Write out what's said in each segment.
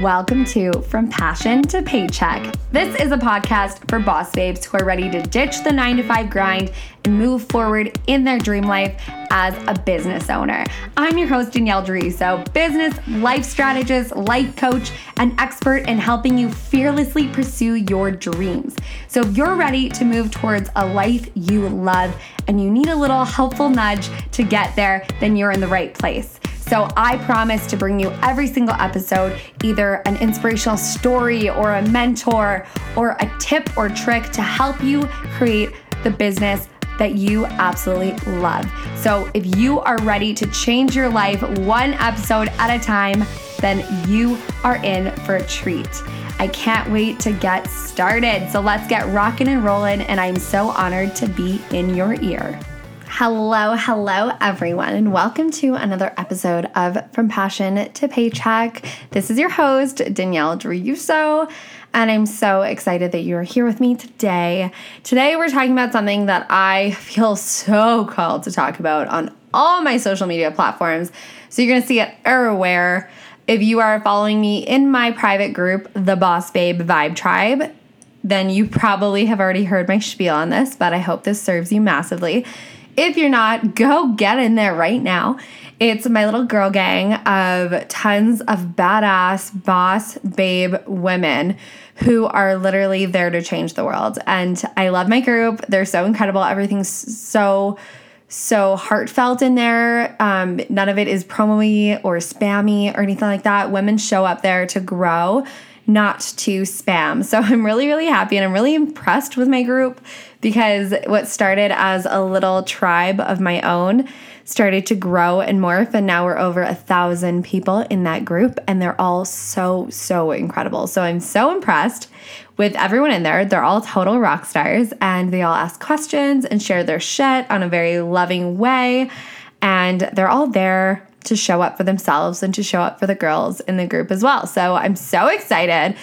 Welcome to From Passion to Paycheck. This is a podcast for boss babes who are ready to ditch the nine to five grind and move forward in their dream life as a business owner. I'm your host, Danielle Deriso, business, life strategist, life coach, and expert in helping you fearlessly pursue your dreams. So if you're ready to move towards a life you love and you need a little helpful nudge to get there, then you're in the right place. So I promise to bring you every single episode either an inspirational story or a mentor or a tip or trick to help you create the business that you absolutely love. So if you are ready to change your life one episode at a time, then you are in for a treat. I can't wait to get started. So let's get rocking and rolling. And I'm so honored to be in your ear. Hello, hello, everyone, and welcome to another episode of From Passion to Paycheck. This is your host, Danielle Deriso, and I'm so excited that you're here with me today. Today, we're talking about something that I feel so called to talk about on all my social media platforms. So, you're gonna see it everywhere. If you are following me in my private group, the Boss Babe Vibe Tribe, then you probably have already heard my spiel on this, but I hope this serves you massively. If you're not, go get in there right now. It's my little girl gang of tons of badass boss babe women who are literally there to change the world. And I love my group. They're so incredible. Everything's so so heartfelt in there. Um, none of it is promo or spammy or anything like that. Women show up there to grow, not to spam. So I'm really, really happy and I'm really impressed with my group because what started as a little tribe of my own started to grow and morph and now we're over a thousand people in that group and they're all so so incredible so i'm so impressed with everyone in there they're all total rock stars and they all ask questions and share their shit on a very loving way and they're all there to show up for themselves and to show up for the girls in the group as well. So I'm so excited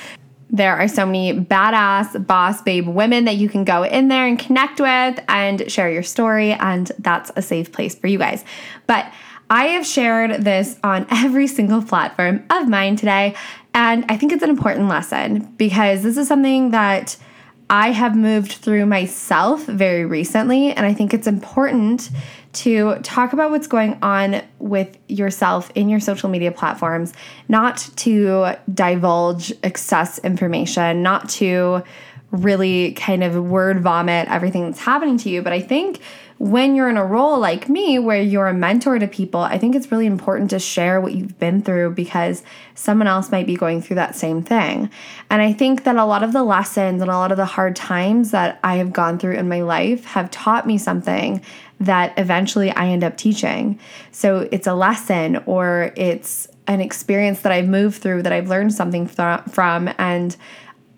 there are so many badass boss babe women that you can go in there and connect with and share your story, and that's a safe place for you guys. But I have shared this on every single platform of mine today, and I think it's an important lesson because this is something that I have moved through myself very recently, and I think it's important to talk about what's going on with yourself in your social media platforms, not to divulge excess information, not to really kind of word vomit everything that's happening to you. But I think when you're in a role like me where you're a mentor to people, I think it's really important to share what you've been through because someone else might be going through that same thing. And I think that a lot of the lessons and a lot of the hard times that I have gone through in my life have taught me something that eventually I end up teaching. So it's a lesson or it's an experience that I've moved through that I've learned something th- from and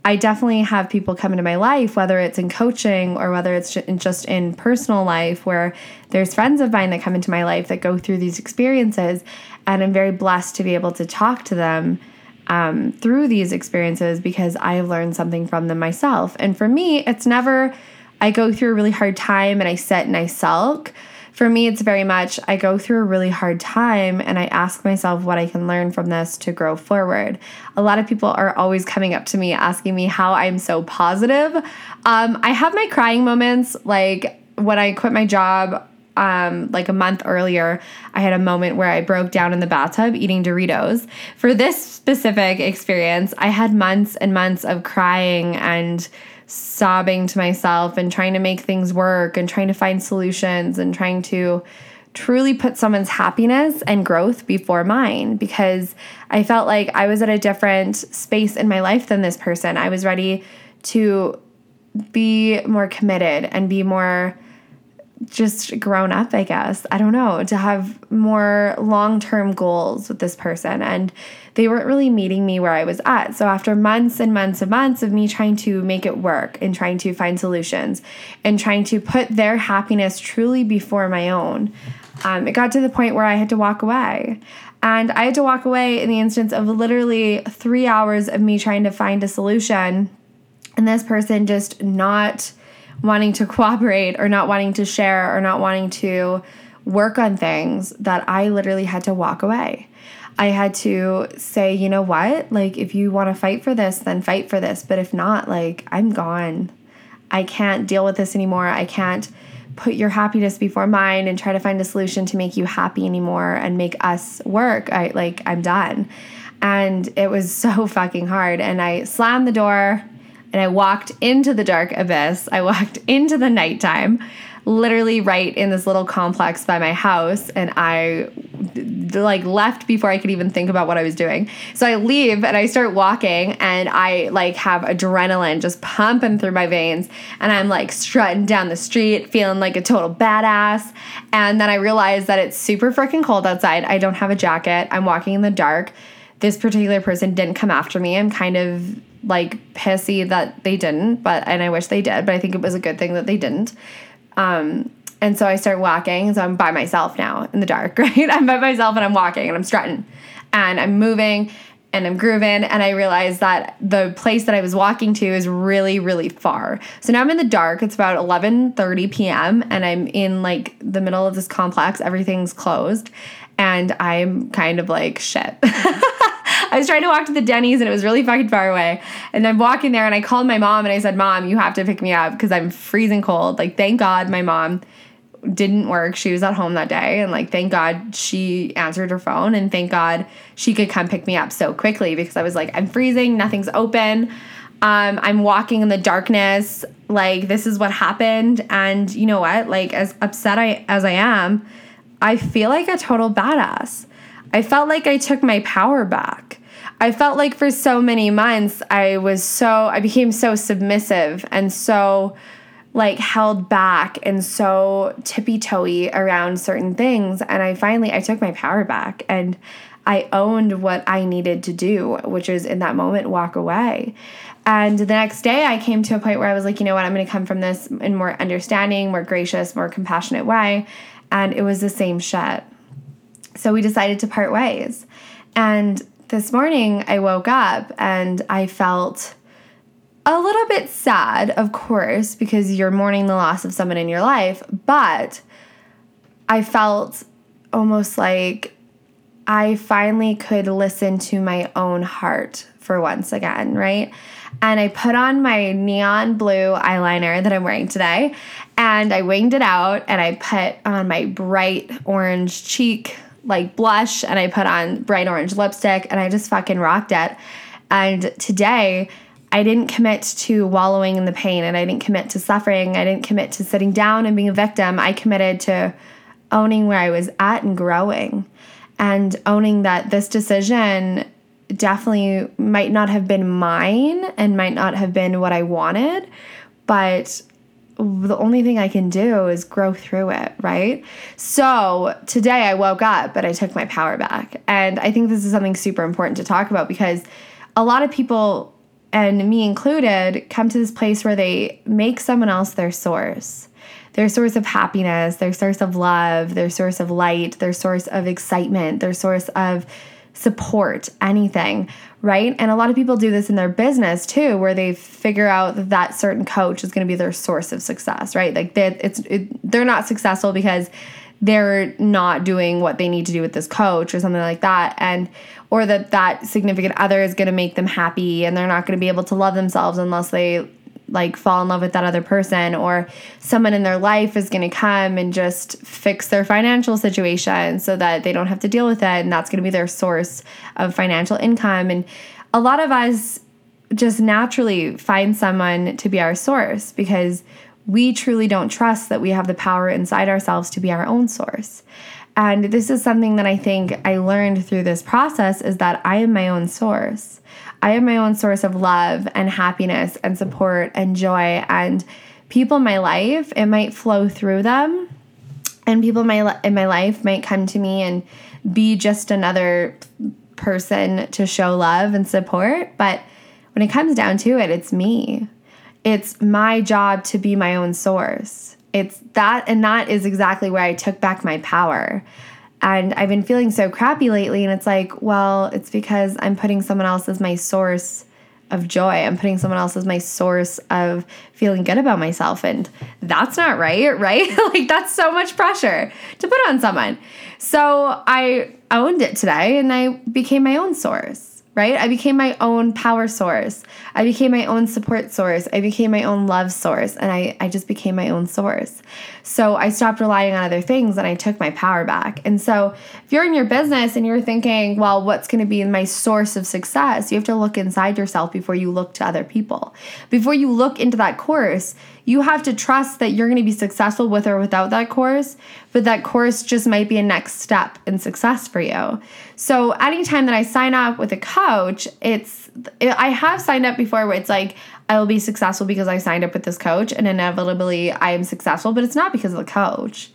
I definitely have people come into my life, whether it's in coaching or whether it's just in personal life, where there's friends of mine that come into my life that go through these experiences. And I'm very blessed to be able to talk to them um, through these experiences because I have learned something from them myself. And for me, it's never, I go through a really hard time and I sit and I sulk for me, it's very much I go through a really hard time and I ask myself what I can learn from this to grow forward. A lot of people are always coming up to me asking me how I'm so positive. Um, I have my crying moments, like when I quit my job. Um, like a month earlier, I had a moment where I broke down in the bathtub eating Doritos. For this specific experience, I had months and months of crying and sobbing to myself and trying to make things work and trying to find solutions and trying to truly put someone's happiness and growth before mine because I felt like I was at a different space in my life than this person. I was ready to be more committed and be more just grown up, I guess. I don't know, to have more long term goals with this person. And they weren't really meeting me where I was at. So after months and months and months of me trying to make it work and trying to find solutions and trying to put their happiness truly before my own, um, it got to the point where I had to walk away. And I had to walk away in the instance of literally three hours of me trying to find a solution and this person just not wanting to cooperate or not wanting to share or not wanting to work on things that I literally had to walk away. I had to say, you know what? Like, if you want to fight for this, then fight for this. But if not, like, I'm gone. I can't deal with this anymore. I can't put your happiness before mine and try to find a solution to make you happy anymore and make us work. I like, I'm done. And it was so fucking hard. And I slammed the door and I walked into the dark abyss. I walked into the nighttime literally right in this little complex by my house and I like left before I could even think about what I was doing. So I leave and I start walking and I like have adrenaline just pumping through my veins and I'm like strutting down the street feeling like a total badass and then I realize that it's super freaking cold outside. I don't have a jacket. I'm walking in the dark. This particular person didn't come after me. I'm kind of like pissy that they didn't, but and I wish they did, but I think it was a good thing that they didn't. Um, and so I start walking. So I'm by myself now in the dark, right? I'm by myself and I'm walking and I'm strutting and I'm moving and I'm grooving. And I realize that the place that I was walking to is really, really far. So now I'm in the dark. It's about 11:30 p.m. and I'm in like the middle of this complex. Everything's closed, and I'm kind of like shit. I was trying to walk to the Denny's and it was really fucking far away. And I'm walking there and I called my mom and I said, Mom, you have to pick me up because I'm freezing cold. Like, thank God my mom didn't work. She was at home that day. And like, thank God she answered her phone and thank God she could come pick me up so quickly because I was like, I'm freezing, nothing's open. Um, I'm walking in the darkness. Like, this is what happened. And you know what? Like, as upset I, as I am, I feel like a total badass. I felt like I took my power back. I felt like for so many months I was so I became so submissive and so like held back and so tippy-toey around certain things and I finally I took my power back and I owned what I needed to do, which is in that moment walk away. And the next day I came to a point where I was like, you know what, I'm going to come from this in more understanding, more gracious, more compassionate way. And it was the same shit. So we decided to part ways. And this morning I woke up and I felt a little bit sad, of course, because you're mourning the loss of someone in your life, but I felt almost like I finally could listen to my own heart for once again, right? And I put on my neon blue eyeliner that I'm wearing today, and I winged it out, and I put on my bright orange cheek like blush and I put on bright orange lipstick and I just fucking rocked it. And today, I didn't commit to wallowing in the pain and I didn't commit to suffering. I didn't commit to sitting down and being a victim. I committed to owning where I was at and growing and owning that this decision definitely might not have been mine and might not have been what I wanted, but the only thing I can do is grow through it, right? So today I woke up, but I took my power back. And I think this is something super important to talk about because a lot of people, and me included, come to this place where they make someone else their source. Their source of happiness, their source of love, their source of light, their source of excitement, their source of support, anything, right? And a lot of people do this in their business too, where they figure out that that certain coach is going to be their source of success, right? Like they, it's it, they're not successful because they're not doing what they need to do with this coach or something like that, and or that that significant other is going to make them happy and they're not going to be able to love themselves unless they like fall in love with that other person or someone in their life is going to come and just fix their financial situation so that they don't have to deal with it and that's going to be their source of financial income and a lot of us just naturally find someone to be our source because we truly don't trust that we have the power inside ourselves to be our own source. And this is something that I think I learned through this process is that I am my own source. I am my own source of love and happiness and support and joy. And people in my life, it might flow through them. And people in my, in my life might come to me and be just another person to show love and support. But when it comes down to it, it's me. It's my job to be my own source. It's that, and that is exactly where I took back my power. And I've been feeling so crappy lately. And it's like, well, it's because I'm putting someone else as my source of joy. I'm putting someone else as my source of feeling good about myself. And that's not right, right? like, that's so much pressure to put on someone. So I owned it today and I became my own source right? I became my own power source. I became my own support source. I became my own love source. And I, I just became my own source. So I stopped relying on other things and I took my power back. And so if you're in your business and you're thinking, well, what's going to be my source of success? You have to look inside yourself before you look to other people. Before you look into that course, you have to trust that you're going to be successful with or without that course, but that course just might be a next step in success for you. So, anytime that I sign up with a coach, it's I have signed up before where it's like I will be successful because I signed up with this coach and inevitably I am successful, but it's not because of the coach.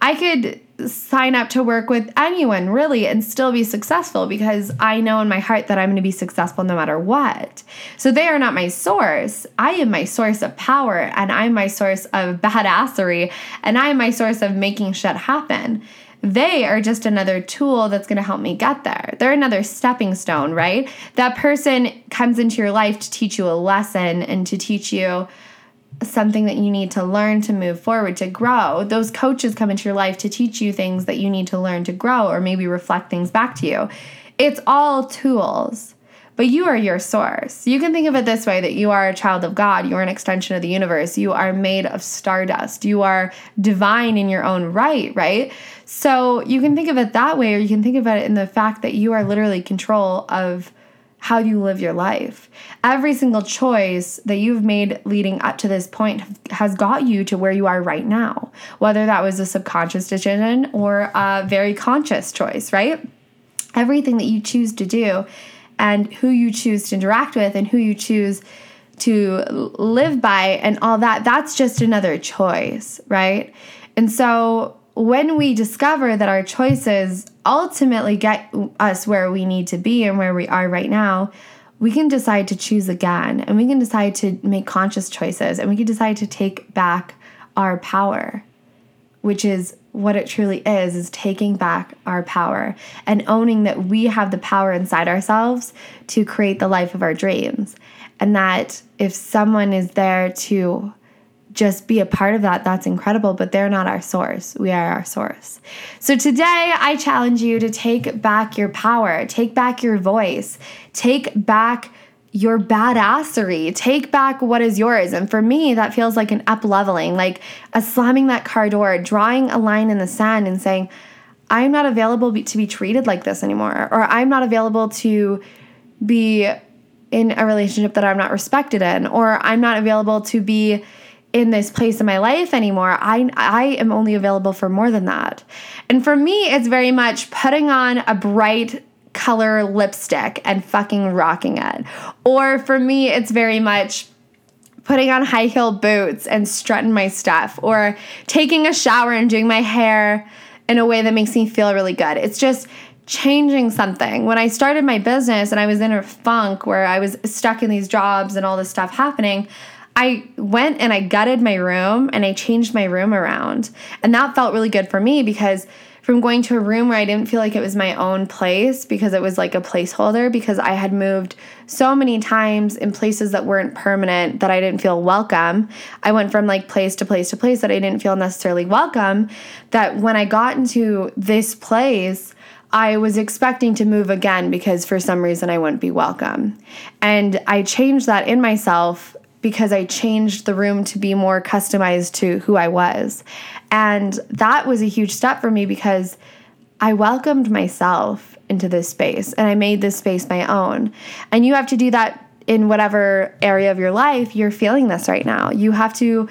I could sign up to work with anyone really and still be successful because I know in my heart that I'm going to be successful no matter what. So they are not my source. I am my source of power and I'm my source of badassery and I'm my source of making shit happen. They are just another tool that's going to help me get there. They're another stepping stone, right? That person comes into your life to teach you a lesson and to teach you something that you need to learn to move forward to grow. Those coaches come into your life to teach you things that you need to learn to grow or maybe reflect things back to you. It's all tools, but you are your source. You can think of it this way that you are a child of God, you're an extension of the universe, you are made of stardust, you are divine in your own right, right? So you can think of it that way, or you can think about it in the fact that you are literally control of how you live your life. Every single choice that you've made leading up to this point has got you to where you are right now, whether that was a subconscious decision or a very conscious choice, right? Everything that you choose to do and who you choose to interact with and who you choose to live by and all that, that's just another choice, right? And so when we discover that our choices ultimately get us where we need to be and where we are right now, we can decide to choose again and we can decide to make conscious choices and we can decide to take back our power, which is what it truly is is taking back our power and owning that we have the power inside ourselves to create the life of our dreams. And that if someone is there to just be a part of that, that's incredible, but they're not our source. We are our source. So today, I challenge you to take back your power, take back your voice, take back your badassery, take back what is yours. And for me, that feels like an up leveling, like a slamming that car door, drawing a line in the sand and saying, I'm not available to be treated like this anymore, or I'm not available to be in a relationship that I'm not respected in, or I'm not available to be in this place in my life anymore. I I am only available for more than that. And for me, it's very much putting on a bright color lipstick and fucking rocking it. Or for me, it's very much putting on high heel boots and strutting my stuff or taking a shower and doing my hair in a way that makes me feel really good. It's just changing something. When I started my business and I was in a funk where I was stuck in these jobs and all this stuff happening, I went and I gutted my room and I changed my room around. And that felt really good for me because from going to a room where I didn't feel like it was my own place because it was like a placeholder because I had moved so many times in places that weren't permanent that I didn't feel welcome. I went from like place to place to place that I didn't feel necessarily welcome. That when I got into this place, I was expecting to move again because for some reason I wouldn't be welcome. And I changed that in myself because I changed the room to be more customized to who I was. And that was a huge step for me because I welcomed myself into this space and I made this space my own. And you have to do that in whatever area of your life you're feeling this right now. You have to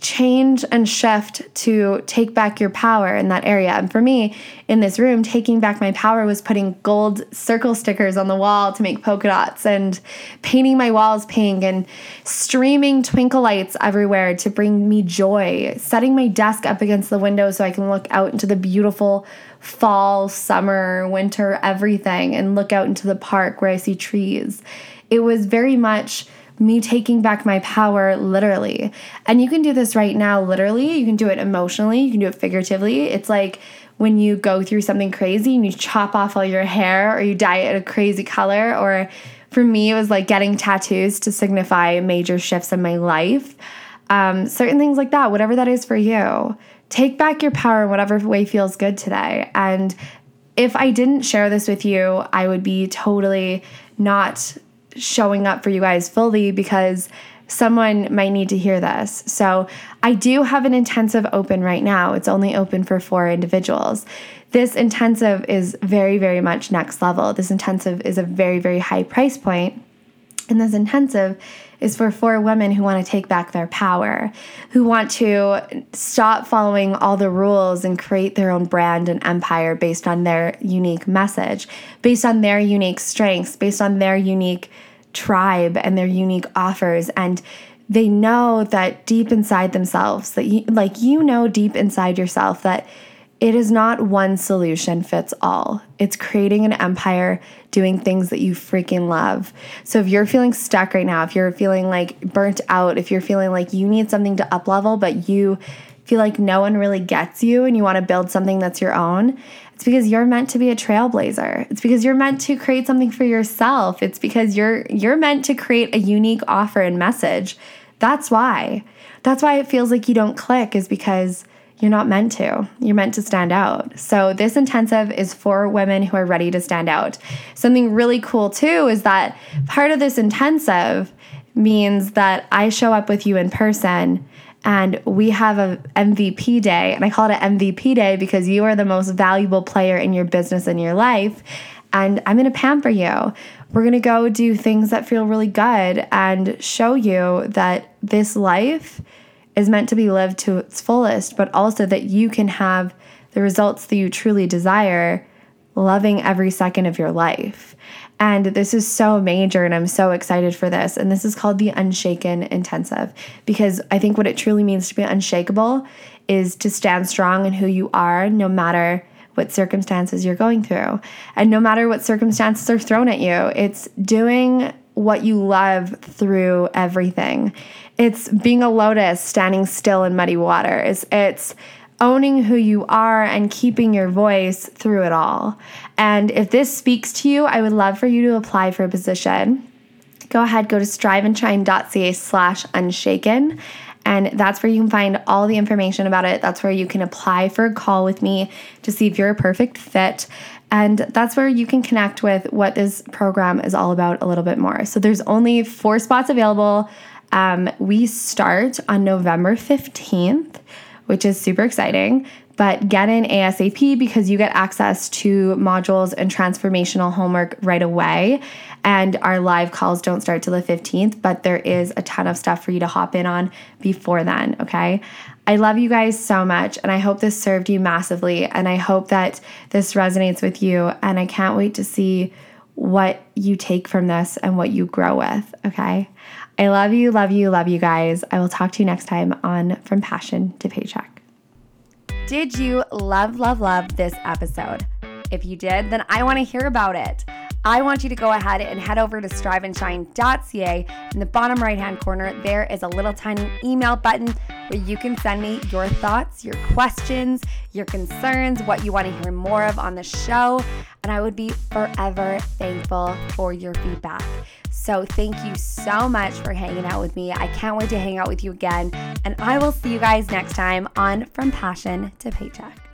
change and shift to take back your power in that area. And for me, in this room, taking back my power was putting gold circle stickers on the wall to make polka dots and painting my walls pink and streaming twinkle lights everywhere to bring me joy, setting my desk up against the window so I can look out into the beautiful fall, summer, winter, everything and look out into the park where I see trees. It was very much me taking back my power literally. And you can do this right now, literally. You can do it emotionally, you can do it figuratively. It's like when you go through something crazy and you chop off all your hair or you dye it a crazy color. Or for me, it was like getting tattoos to signify major shifts in my life. Um, certain things like that, whatever that is for you. Take back your power in whatever way feels good today. And if I didn't share this with you, I would be totally not showing up for you guys fully because someone might need to hear this. So, I do have an intensive open right now. It's only open for four individuals. This intensive is very, very much next level. This intensive is a very, very high price point. And this intensive is for four women who want to take back their power, who want to stop following all the rules and create their own brand and empire based on their unique message, based on their unique strengths, based on their unique tribe and their unique offers. And they know that deep inside themselves, that you, like you know deep inside yourself, that it is not one solution fits all. It's creating an empire doing things that you freaking love. So if you're feeling stuck right now, if you're feeling like burnt out, if you're feeling like you need something to up level, but you feel like no one really gets you and you want to build something that's your own, it's because you're meant to be a trailblazer. It's because you're meant to create something for yourself. It's because you're you're meant to create a unique offer and message. That's why. That's why it feels like you don't click is because you're not meant to. You're meant to stand out. So, this intensive is for women who are ready to stand out. Something really cool, too, is that part of this intensive means that I show up with you in person and we have a MVP day. And I call it an MVP day because you are the most valuable player in your business and your life. And I'm going to pamper you. We're going to go do things that feel really good and show you that this life is meant to be lived to its fullest, but also that you can have the results that you truly desire, loving every second of your life. And this is so major, and I'm so excited for this. And this is called the Unshaken Intensive because I think what it truly means to be unshakable is to stand strong in who you are, no matter what circumstances you're going through. And no matter what circumstances are thrown at you, it's doing what you love through everything. It's being a lotus standing still in muddy waters. It's owning who you are and keeping your voice through it all. And if this speaks to you, I would love for you to apply for a position. Go ahead, go to striveandshine.ca slash unshaken. And that's where you can find all the information about it. That's where you can apply for a call with me to see if you're a perfect fit. And that's where you can connect with what this program is all about a little bit more. So there's only four spots available. Um, we start on November 15th, which is super exciting. But get in ASAP because you get access to modules and transformational homework right away. And our live calls don't start till the 15th, but there is a ton of stuff for you to hop in on before then, okay? I love you guys so much, and I hope this served you massively. And I hope that this resonates with you. And I can't wait to see what you take from this and what you grow with. Okay. I love you, love you, love you guys. I will talk to you next time on From Passion to Paycheck. Did you love, love, love this episode? If you did, then I want to hear about it. I want you to go ahead and head over to striveandshine.ca. In the bottom right hand corner, there is a little tiny email button where you can send me your thoughts, your questions, your concerns, what you want to hear more of on the show. And I would be forever thankful for your feedback. So, thank you so much for hanging out with me. I can't wait to hang out with you again. And I will see you guys next time on From Passion to Paycheck.